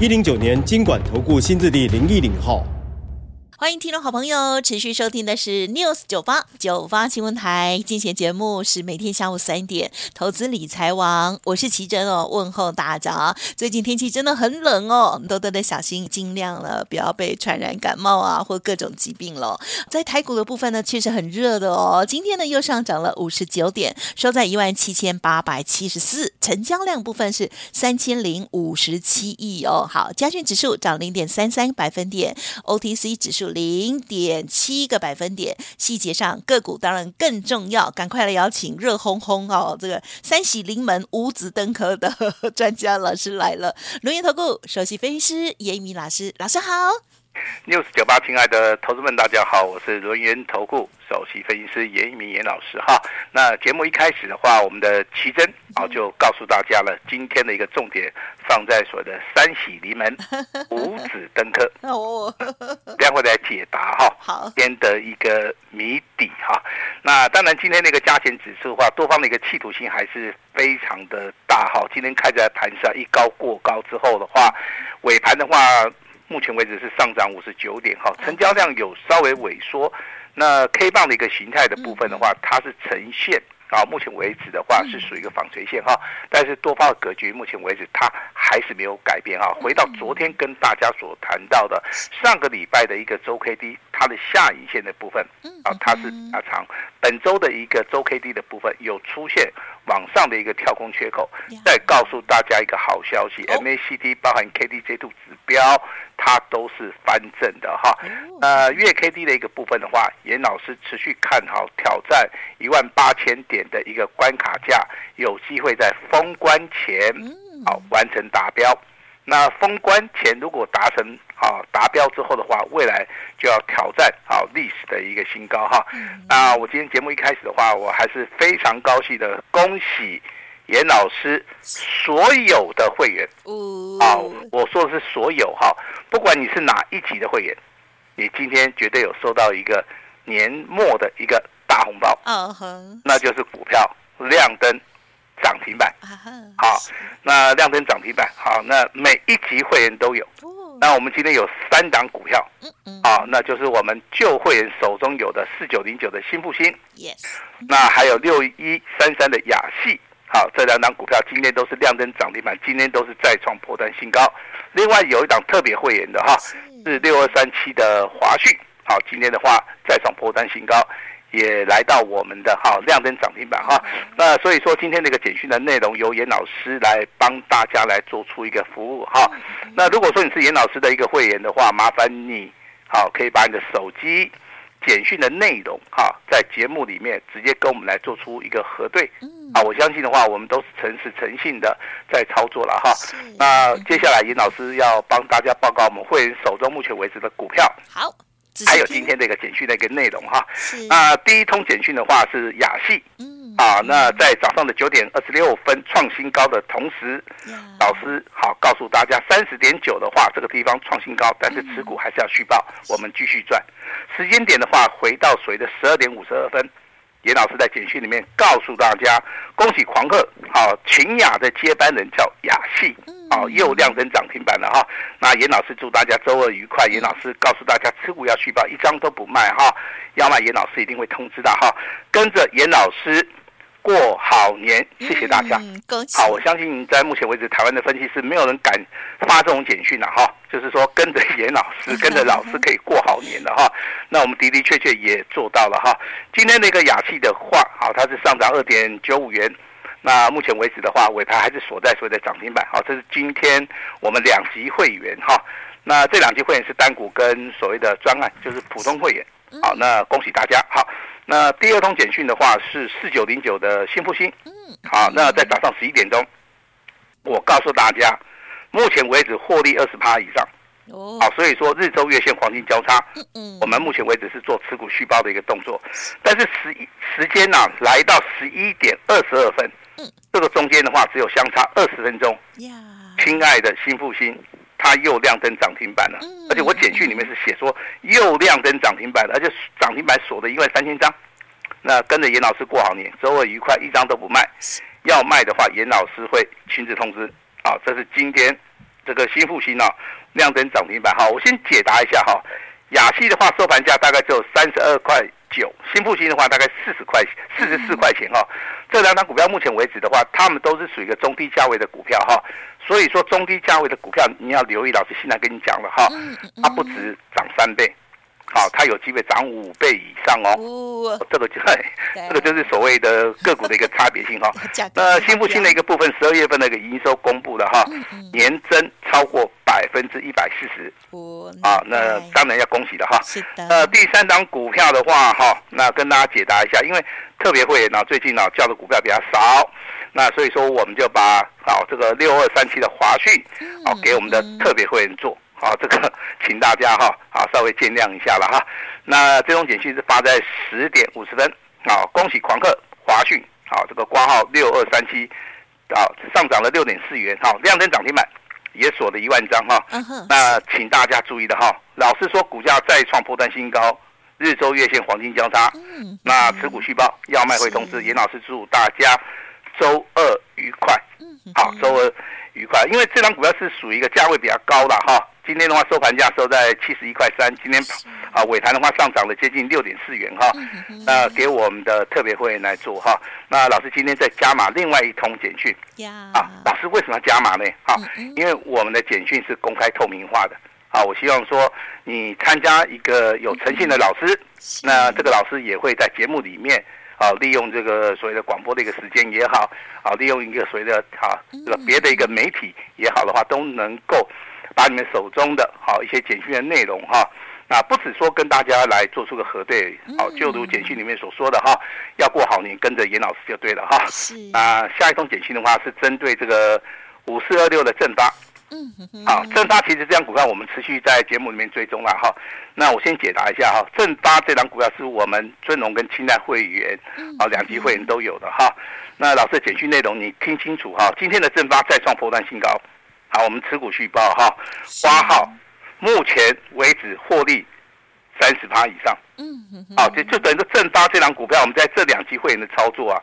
一零九年金管投顾新字第零一零号。欢迎听众好朋友持续收听的是 News 九八九八新闻台，今天节目是每天下午三点投资理财王，我是奇珍哦，问候大家。最近天气真的很冷哦，多多的小心，尽量了不要被传染感冒啊或各种疾病了。在台股的部分呢，确实很热的哦，今天呢又上涨了五十九点，收在一万七千八百七十四，成交量部分是三千零五十七亿哦。好，加权指数涨零点三三百分点，OTC 指数。零点七个百分点，细节上个股当然更重要，赶快来邀请热烘烘哦，这个三喜临门五子登科的 专家老师来了，龙岩投顾首席分析师严一鸣老师，老师好。News 九八，亲爱的投资们，大家好，我是轮源投顾首席分析师严一鸣严老师哈。那节目一开始的话，我们的奇珍啊就告诉大家了，今天的一个重点放在所谓的三喜临门，五子登科 哦，这样会来解答哈。好，今天的一个谜底哈。那当然，今天那个加权指数的话，多方的一个企图性还是非常的大哈。今天开在盘上一高过高之后的话，尾盘的话。目前为止是上涨五十九点，哈，成交量有稍微萎缩。那 K 棒的一个形态的部分的话，它是呈现啊，目前为止的话是属于一个纺锤线哈。但是多方的格局，目前为止它还是没有改变哈。回到昨天跟大家所谈到的上个礼拜的一个周 K D，它的下影线的部分啊，它是啊长。本周的一个周 K D 的部分有出现往上的一个跳空缺口。再告诉大家一个好消息，M A C D 包含 K D J two 指标。它都是翻正的哈，呃，月 K D 的一个部分的话，严老师持续看好挑战一万八千点的一个关卡价，有机会在封关前好完成达标。那封关前如果达成啊达标之后的话，未来就要挑战啊历史的一个新高哈。那我今天节目一开始的话，我还是非常高兴的，恭喜。严老师，所有的会员，啊，我说的是所有哈，不管你是哪一级的会员，你今天绝对有收到一个年末的一个大红包，那就是股票亮灯涨停板，好，那亮灯涨停板，好，那每一级会员都有，那我们今天有三档股票，好，那就是我们旧会员手中有的四九零九的新复兴，那还有六一三三的雅戏。好，这两档股票今天都是亮灯涨停板，今天都是再创波段新高。另外有一档特别会员的哈，是。六二三七的华讯。好，今天的话再创波段新高，也来到我们的哈亮灯涨停板哈。那所以说今天这个简讯的内容由严老师来帮大家来做出一个服务哈。那如果说你是严老师的一个会员的话，麻烦你好可以把你的手机。简讯的内容哈，在节目里面直接跟我们来做出一个核对，啊，我相信的话，我们都是诚实诚信的在操作了哈。那接下来严老师要帮大家报告我们会员手中目前为止的股票，好，还有今天这个简讯的一个内容哈。那第一通简讯的话是亚细。啊，那在早上的九点二十六分创新高的同时，老师好告诉大家，三十点九的话，这个地方创新高，但是持股还是要续报，我们继续赚。时间点的话，回到谁的十二点五十二分，严老师在简讯里面告诉大家，恭喜狂贺，好，群雅的接班人叫雅细，啊，又亮灯涨停板了哈。那严老师祝大家周二愉快，严老师告诉大家，持股要续报，一张都不卖哈，要卖严老师一定会通知的哈，跟着严老师。过好年，谢谢大家。嗯、好，我相信在目前为止，台湾的分析师没有人敢发这种简讯了哈。就是说，跟着严老师，跟着老师可以过好年的哈。那我们的的确确也做到了哈。今天那个雅气的话，好，它是上涨二点九五元。那目前为止的话，尾盘还是锁在所谓的涨停板。好，这是今天我们两级会员哈。那这两级会员是单股跟所谓的专案，就是普通会员。好，那恭喜大家。好。那第二通简讯的话是四九零九的新复兴，好，那在早上十一点钟，我告诉大家，目前为止获利二十趴以上。哦，好，所以说日周月线黄金交叉，嗯嗯，我们目前为止是做持股续报的一个动作，但是时时间呢、啊、来到十一点二十二分，嗯，这个中间的话只有相差二十分钟。呀，亲爱的新复兴，它又亮灯涨停板了，而且我简讯里面是写说又亮灯涨停板了，而且涨停板锁的一万三千张。那跟着严老师过好年，周二愉快，一张都不卖。要卖的话，严老师会亲自通知。啊，这是今天这个新复兴啊。亮灯涨停板，好，我先解答一下哈。亚细的话收盘价大概只有三十二块九，新复兴的话大概四十块四十四块钱哈。这两档股票目前为止的话，他们都是属于一个中低价位的股票哈。所以说中低价位的股票你要留意，老师现在跟你讲了哈，它不止涨三倍。好，它有机会涨五倍以上哦。哦，这个就对，这个就是所谓的个股的一个差别性哈。那新复兴的一个部分，十二月份的一个营收公布了哈，年增超过百分之一百四十。啊，那当然要恭喜了哈。是的。呃，第三档股票的话哈，那跟大家解答一下，因为特别会员呢最近呢叫的股票比较少，那所以说我们就把啊这个六二三七的华讯啊给我们的特别会员做。好，这个请大家哈，啊，稍微见谅一下了哈。那这种简讯是发在十点五十分，好，恭喜狂客华讯，好，这个挂号六二三七，啊，上涨了六点四元，好，亮灯涨停板，也锁了一万张哈。那请大家注意的哈，老师说股价再创波段新高，日周月线黄金交叉，那持股续报要卖会通知，严老师祝大家周二愉快，好，周二愉快，因为这张股票是属于一个价位比较高的哈。今天的话收盘价收在七十一块三，今天啊尾盘的话上涨了接近六点四元哈，那给我们的特别会员来做哈。那老师今天再加码另外一通简讯，啊，老师为什么要加码呢？啊，因为我们的简讯是公开透明化的，啊，我希望说你参加一个有诚信的老师，那这个老师也会在节目里面啊，利用这个所谓的广播的一个时间也好，啊，利用一个所谓的啊这个别的一个媒体也好的话，都能够。把你们手中的好一些简讯的内容哈，那不止说跟大家来做出个核对，好，就如简讯里面所说的哈，要过好年，跟着严老师就对了哈。是啊，下一通简讯的话是针对这个五四二六的正发，好，正发其实这张股票我们持续在节目里面追踪了哈。那我先解答一下哈，正发这张股票是我们尊荣跟清代会员啊两级会员都有的哈。那老师的简讯内容你听清楚哈，今天的正发再创波段新高。好，我们持股续报哈，八号，目前为止获利三十趴以上。嗯嗯。好，就就等于说正发这档股票，我们在这两级会员的操作啊，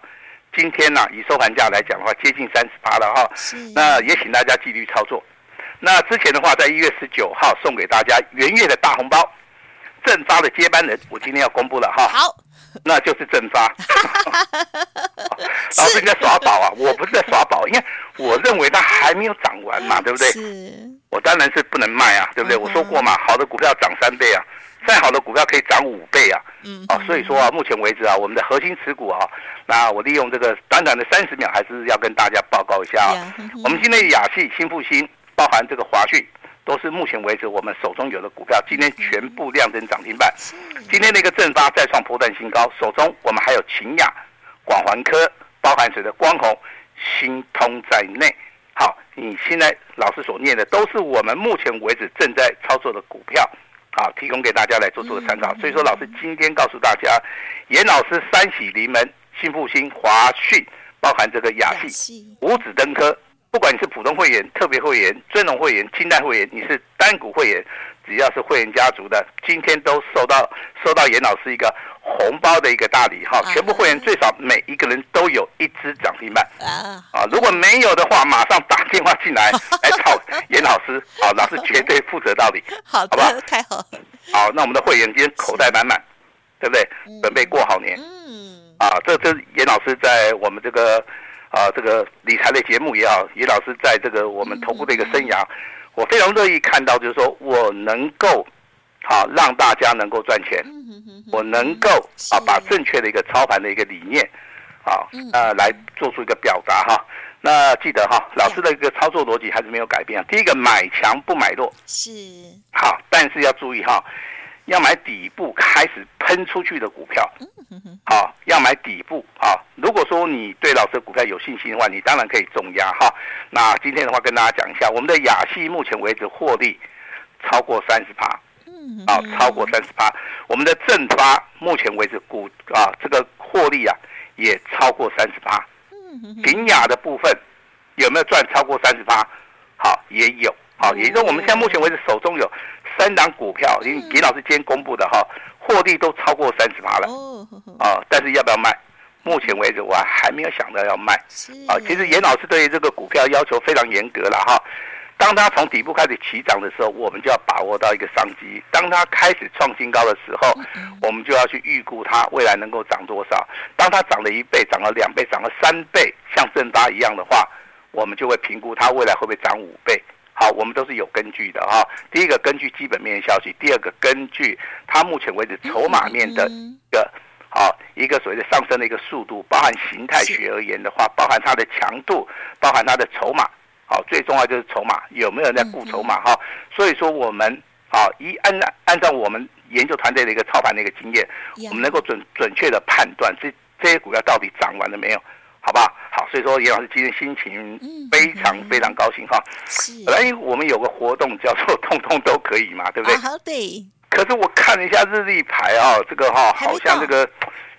今天呢、啊、以收盘价来讲的话，接近三十八了哈。那也请大家纪律操作。那之前的话，在一月十九号送给大家元月的大红包，正发的接班人，我今天要公布了哈。好。那就是正发，老师你在耍宝啊！我不是在耍宝，因为我认为它还没有涨完嘛，对不对？我当然是不能卖啊，对不对？我说过嘛，好的股票涨三倍啊，再好的股票可以涨五倍啊。嗯，啊，所以说啊，目前为止啊，我们的核心持股啊，那我利用这个短短的三十秒，还是要跟大家报告一下啊。我们今天的亚细、新复兴，包含这个华讯。都是目前为止我们手中有的股票，今天全部亮灯涨停板。今天的一个正发再创波段新高，手中我们还有秦雅、广环科，包含谁的光弘、新通在内。好，你现在老师所念的都是我们目前为止正在操作的股票，好，提供给大家来做做的参考。所以说，老师今天告诉大家，严老师三喜临门，新复兴、华讯，包含这个雅细、五指登科。不管你是普通会员、特别会员、尊荣会员、清代会员，你是单股会员，只要是会员家族的，今天都收到收到严老师一个红包的一个大礼哈！全部会员最少每一个人都有一支涨停板啊！啊，如果没有的话，马上打电话进来 来找严老师，好，老师绝对负责到底，好不好？太好。好，那我们的会员今天口袋满满，对不对？准备过好年。嗯。啊，这这严老师在我们这个。啊，这个理财的节目也好，于老师在这个我们投顾的一个生涯，我非常乐意看到，就是说我能够，好让大家能够赚钱，我能够啊把正确的一个操盘的一个理念，啊呃来做出一个表达哈。那记得哈，老师的一个操作逻辑还是没有改变啊。第一个买强不买弱，是。好，但是要注意哈，要买底部开始喷出去的股票，好，要买底部啊。如果说你对老师的股票有信心的话，你当然可以重压哈。那今天的话跟大家讲一下，我们的亚系目前为止获利超过三十趴，啊，超过三十趴。我们的正发目前为止股啊，这个获利啊也超过三十趴。平雅的部分有没有赚超过三十趴？好，也有。好，也就是我们现在目前为止手中有三档股票，因为给老师今天公布的哈，获利都超过三十趴了。啊，但是要不要卖？目前为止我还没有想到要卖。啊，其实严老师对于这个股票要求非常严格了哈。当它从底部开始起涨的时候，我们就要把握到一个商机；当它开始创新高的时候，我们就要去预估它未来能够涨多少。当它涨了一倍、涨了两倍、涨了三倍，像正八一样的话，我们就会评估它未来会不会涨五倍。好，我们都是有根据的哈。第一个根据基本面消息，第二个根据它目前为止筹码面的一个好一个所谓的上升的一个速度，包含形态学而言的话，包含它的强度，包含它的筹码。好，最重要就是筹码有没有人在顾筹码哈。所以说我们好一按按照我们研究团队的一个操盘的一个经验，我们能够准准确的判断这这些股票到底涨完了没有。好吧，好，所以说严老师今天心情非常非常高兴哈。本来我们有个活动叫做“通通都可以”嘛，对不对？好对。可是我看了一下日历牌啊，这个哈好像这个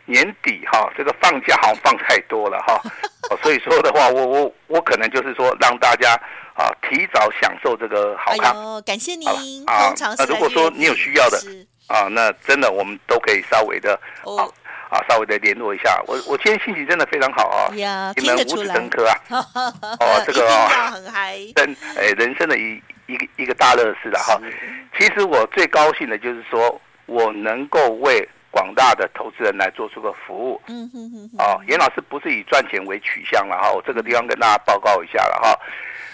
年底哈，这个放假好像放太多了哈。所以说的话，我我我可能就是说让大家啊提早享受这个好康。感谢您啊。那如果说你有需要的啊，那真的我们都可以稍微的啊。啊，稍微的联络一下，我我今天心情真的非常好啊！呀，你们五子登科啊！哦，这个哦，很嗨，人哎，人生的一一个一个大乐事了哈。其实我最高兴的就是说我能够为广大的投资人来做出个服务。嗯哼哼。哦，严老师不是以赚钱为取向了哈，我这个地方跟大家报告一下了哈。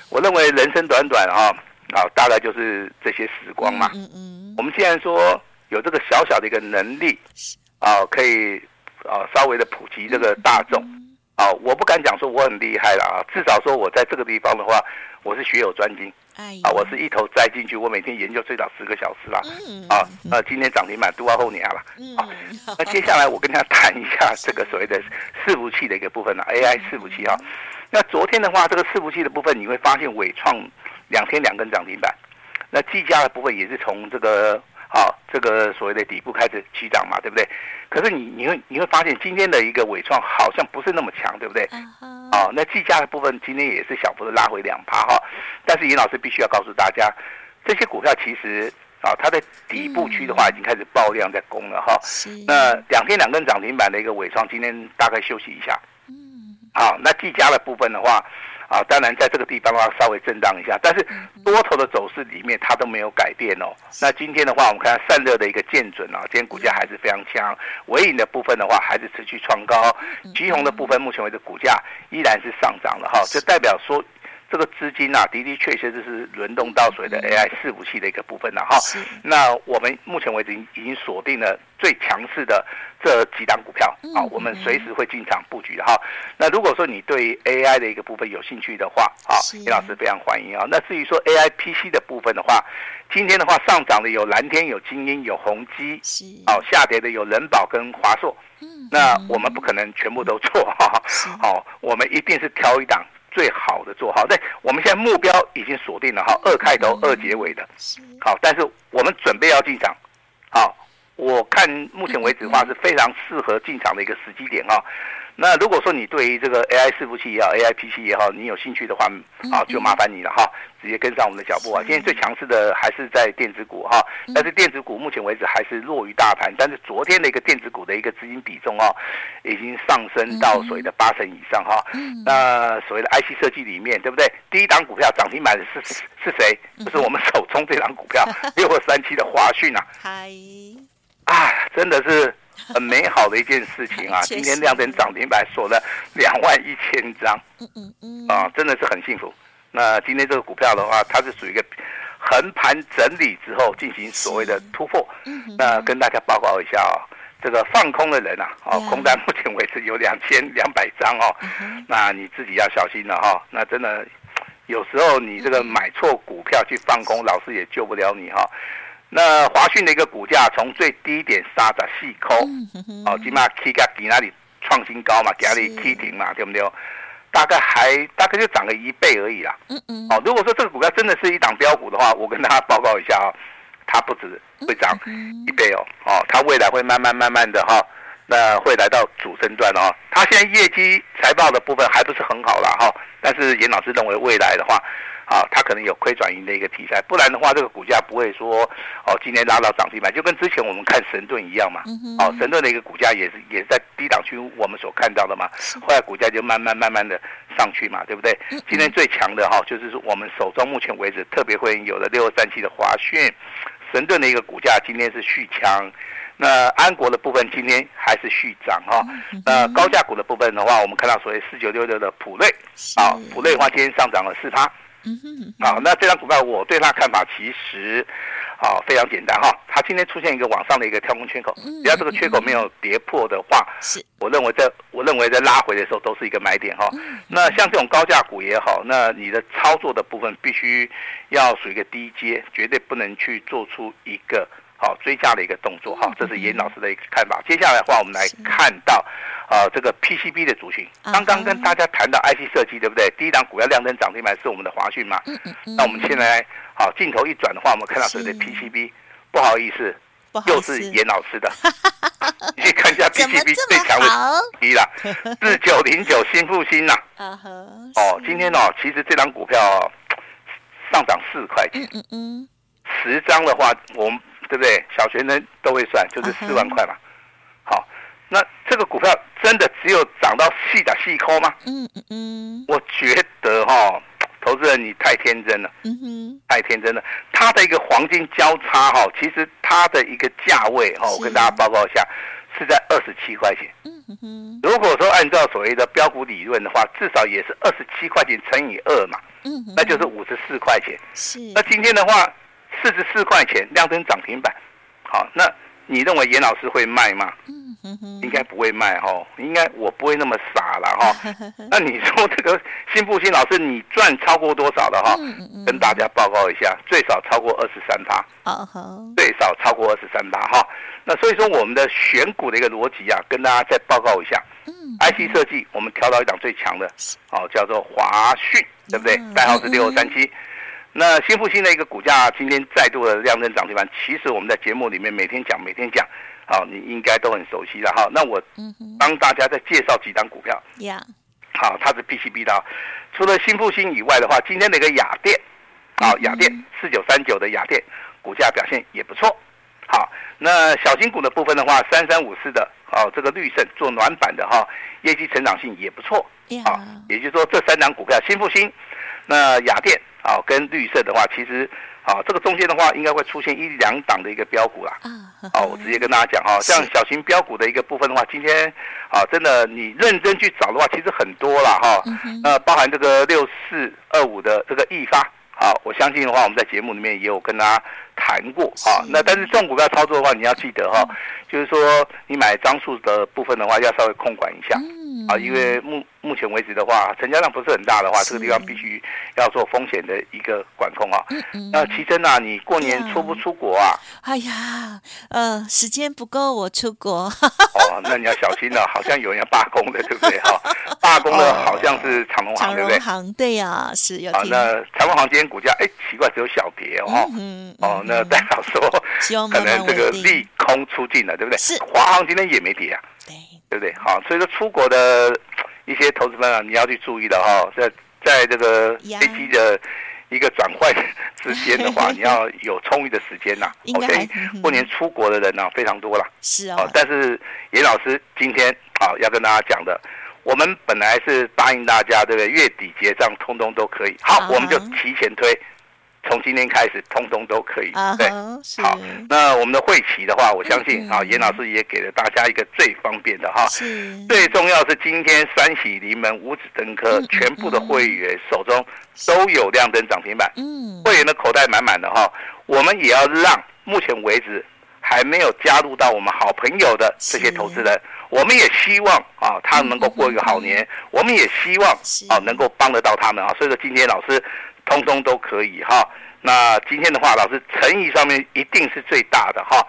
我认为人生短短哈，啊，大概就是这些时光嘛。嗯嗯。我们既然说有这个小小的一个能力。啊，可以啊，稍微的普及这个大众。啊，我不敢讲说我很厉害了啊，至少说我在这个地方的话，我是学有专精，啊，我是一头栽进去，我每天研究最少十个小时啦，啊，那今天涨停板都要后年了，啊，那接下来我跟大家谈一下这个所谓的伺服器的一个部分了，AI 伺服器啊，那昨天的话，这个伺服器的部分你会发现伟创两天两根涨停板，那技嘉的部分也是从这个。好，这个所谓的底部开始起涨嘛，对不对？可是你你会你会发现今天的一个尾创好像不是那么强，对不对？啊、uh. 哦，那计价的部分今天也是小幅的拉回两趴哈。但是尹老师必须要告诉大家，这些股票其实啊、哦，它的底部区的话已经开始爆量在攻了哈。哦 uh. 那两天两根涨停板的一个尾创，今天大概休息一下。嗯、uh。好、那技嘉的部分的话。啊，当然在这个地方的话稍微震荡一下，但是多头的走势里面它都没有改变哦。那今天的话，我们看散热的一个见准啊，今天股价还是非常强。尾影的部分的话，还是持续创高。橘红的部分，目前为止股价依然是上涨的哈，就代表说。这个资金啊，的的确确就是轮动到所谓的 AI 伺服器的一个部分了哈。那我们目前为止已经锁定了最强势的这几档股票啊，我们随时会进场布局的哈。那如果说你对 AI 的一个部分有兴趣的话啊，李老师非常欢迎啊。那至于说 AI PC 的部分的话，今天的话上涨的有蓝天、有精英、有宏碁，是哦，下跌的有人保跟华硕。那我们不可能全部都做哈。好，我们一定是挑一档。最好的做好，对，我们现在目标已经锁定了哈，二开头二结尾的，好，但是我们准备要进场，好，我看目前为止的话是非常适合进场的一个时机点啊。那如果说你对于这个 AI 伺服器也好，AI PC 也好，你有兴趣的话，啊，就麻烦你了哈，直接跟上我们的脚步啊。今天最强势的还是在电子股哈，但是电子股目前为止还是弱于大盘，但是昨天的一个电子股的一个资金比重啊，已经上升到所谓的八成以上哈。那所谓的 IC 设计里面，对不对？第一档股票涨停板的是是谁？就是我们手中这档股票 六二三七的华讯啊。嗨，啊，真的是。很美好的一件事情啊！今天亮灯涨停板锁了两万一千张，嗯嗯嗯，啊，真的是很幸福。那今天这个股票的话，它是属于一个横盘整理之后进行所谓的突破。那跟大家报告一下啊，这个放空的人啊，哦，空单目前为止有两千两百张哦。那你自己要小心了哈。那真的有时候你这个买错股票去放空，老师也救不了你哈。那华讯的一个股价从最低点杀到细抠，哦，起码 K 价比那里创新高嘛，给那里 K 停嘛，对不对？大概还大概就涨了一倍而已啦。嗯嗯。哦，如果说这个股票真的是一档标股的话，我跟大家报告一下啊、哦，它不止会涨一倍哦，哦，它未来会慢慢慢慢的哈、哦，那会来到主升段哦。它现在业绩财报的部分还不是很好啦哈、哦，但是严老师认为未来的话。啊，它可能有亏转盈的一个题材，不然的话，这个股价不会说哦，今天拉到涨停板，就跟之前我们看神盾一样嘛。哦，神盾的一个股价也是也是在低档区，我们所看到的嘛。后来股价就慢慢慢慢的上去嘛，对不对？今天最强的哈，就是说我们手中目前为止特别会有的六二三七的华讯，神盾的一个股价今天是续强，那安国的部分今天还是续涨哈。那高价股的部分的话，我们看到所谓四九六六的普瑞，啊，普瑞的话今天上涨了四趴。嗯哼，好，那这张股票我对它看法其实，啊，非常简单哈。它今天出现一个往上的一个跳空缺口，只要这个缺口没有跌破的话，是，我认为在我认为在拉回的时候都是一个买点哈。那像这种高价股也好，那你的操作的部分必须要属于一个低阶，绝对不能去做出一个好追加的一个动作哈。这是严老师的一个看法。接下来的话，我们来看到。啊，这个 PCB 的族群，刚刚跟大家谈到 IC 设计，对不对？第一档股票亮灯涨停板是我们的华讯嘛？嗯嗯嗯。那我们现在好镜头一转的话，我们看到这个 PCB，不好意思，又是严老师的。你去看一下 PCB 最强的第一啦，四九零九新复兴呐。哦，今天哦，其实这档股票上涨四块钱。嗯嗯。十张的话，我们对不对？小学生都会算，就是四万块嘛。好。那这个股票真的只有涨到细打细抠吗？嗯嗯嗯，我觉得哈、哦，投资人你太天真了，嗯哼，太天真了。它的一个黄金交叉哈，其实它的一个价位哈，我跟大家报告一下，是在二十七块钱。嗯哼，如果说按照所谓的标股理论的话，至少也是二十七块钱乘以二嘛，嗯，那就是五十四块钱。是，那今天的话，四十四块钱亮灯涨停板，好，那你认为严老师会卖吗？应该不会卖哈，应该我不会那么傻了哈。那你说这个新复兴老师，你赚超过多少的哈？跟大家报告一下，最少超过二十三趴，最少超过二十三趴哈。那所以说我们的选股的一个逻辑啊，跟大家再报告一下。IC 设计我们挑到一档最强的，哦，叫做华讯，对不对？代号是六二三七。那新复兴的一个股价今天再度的亮灯涨停板，其实我们在节目里面每天讲，每天讲。好，你应该都很熟悉了哈。那我帮大家再介绍几档股票。Yeah. 好，它是 PCB 的。除了新复兴以外的话，今天的一个雅电，好，雅电四九三九的雅电股价表现也不错。好，那小型股的部分的话，三三五四的，哦，这个绿盛做暖板的哈，业绩成长性也不错。好，也就是说这三档股票，新复兴、那雅电，好，跟绿色的话，其实。啊，这个中间的话，应该会出现一两档的一个标股啦。啊，好，我直接跟大家讲哈，像小型标股的一个部分的话，今天啊，真的你认真去找的话，其实很多了哈。那包含这个六四二五的这个易发，好，我相信的话，我们在节目里面也有跟大家谈过啊。那但是这种股票操作的话，你要记得哈，就是说你买张数的部分的话，要稍微控管一下。啊，因为目目前为止的话，成交量不是很大的话，这个地方必须要做风险的一个管控啊。嗯嗯。那奇珍啊，你过年出不出国啊？哎呀，呃，时间不够我出国。哦，那你要小心了，好像有人要罢工的，对不对？哈，罢工的好像是长隆行，对不对？长隆行对呀，是有。啊，那长隆行今天股价，哎，奇怪，只有小跌哦。嗯。哦，那代表说，可能这个利空出尽了，对不对？是。华航今天也没跌啊。对不对？好，所以说出国的一些投资们啊，你要去注意的哈，在在这个飞机的一个转换之间的话，你要有充裕的时间呐。OK，过年出国的人呢非常多了。是啊。但是严老师今天啊要跟大家讲的，我们本来是答应大家，对不对？月底结账通通都可以。好，我们就提前推。从今天开始，通通都可以。Uh huh, 对，好。那我们的会期的话，我相信啊，严、嗯、老师也给了大家一个最方便的哈。是。最重要是今天三喜临门五指登科，嗯、全部的会员手中都有亮灯涨停板。嗯。会员的口袋满满的哈，我们也要让目前为止还没有加入到我们好朋友的这些投资人，我们也希望啊，他能够过一个好年。嗯、我们也希望啊，能够帮得到他们啊。所以说，今天老师。通通都可以哈，那今天的话，老师诚意上面一定是最大的哈。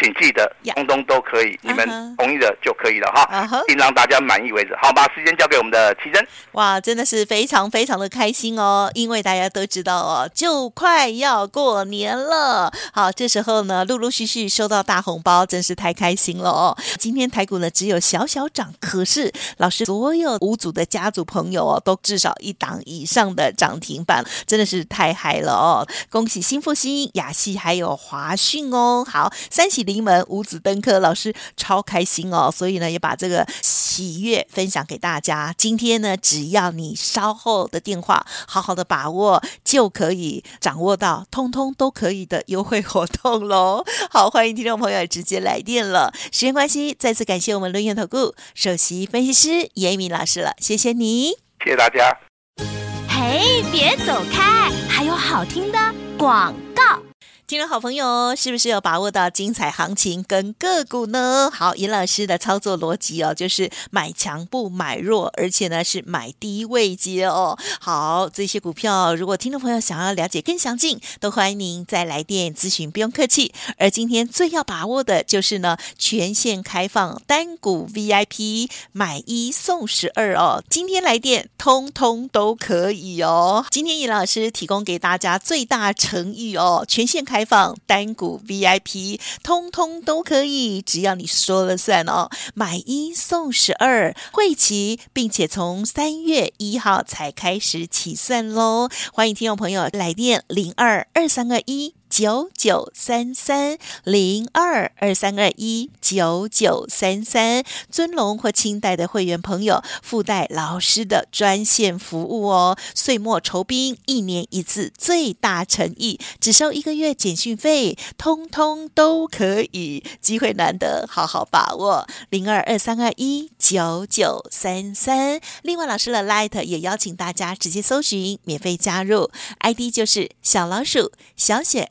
请记得，通通都可以，你们同意的就可以了哈，并让大家满意为止。好，把时间交给我们的奇珍。哇，真的是非常非常的开心哦，因为大家都知道哦，就快要过年了。好，这时候呢，陆陆续续收到大红包，真是太开心了哦。今天台股呢只有小小涨，可是老师所有五组的家族朋友哦，都至少一档以上的涨停板，真的是太嗨了哦！恭喜新复兴、雅戏还有华讯哦。好，三喜。临门五子登科，老师超开心哦，所以呢也把这个喜悦分享给大家。今天呢，只要你稍后的电话好好的把握，就可以掌握到通通都可以的优惠活动喽。好，欢迎听众朋友直接来电了。时间关系，再次感谢我们伦元投顾首席分析师严一鸣老师了，谢谢你，谢谢大家。嘿，别走开，还有好听的广告。听众好朋友，是不是有把握到精彩行情跟个股呢？好，严老师的操作逻辑哦，就是买强不买弱，而且呢是买低位接哦。好，这些股票如果听众朋友想要了解更详尽，都欢迎您再来电咨询，不用客气。而今天最要把握的就是呢，全线开放单股 VIP 买一送十二哦。今天来电，通通都可以哦。今天严老师提供给大家最大诚意哦，全线开。开放单股 VIP，通通都可以，只要你说了算哦。买一送十二，会齐，并且从三月一号才开始起算喽。欢迎听众朋友来电零二二三个一。九九三三零二二三二一九九三三，尊龙或清代的会员朋友附带老师的专线服务哦。岁末酬宾，一年一次，最大诚意，只收一个月简讯费，通通都可以，机会难得，好好把握。零二二三二一九九三三。另外，老师的 Light 也邀请大家直接搜寻，免费加入，ID 就是小老鼠小写。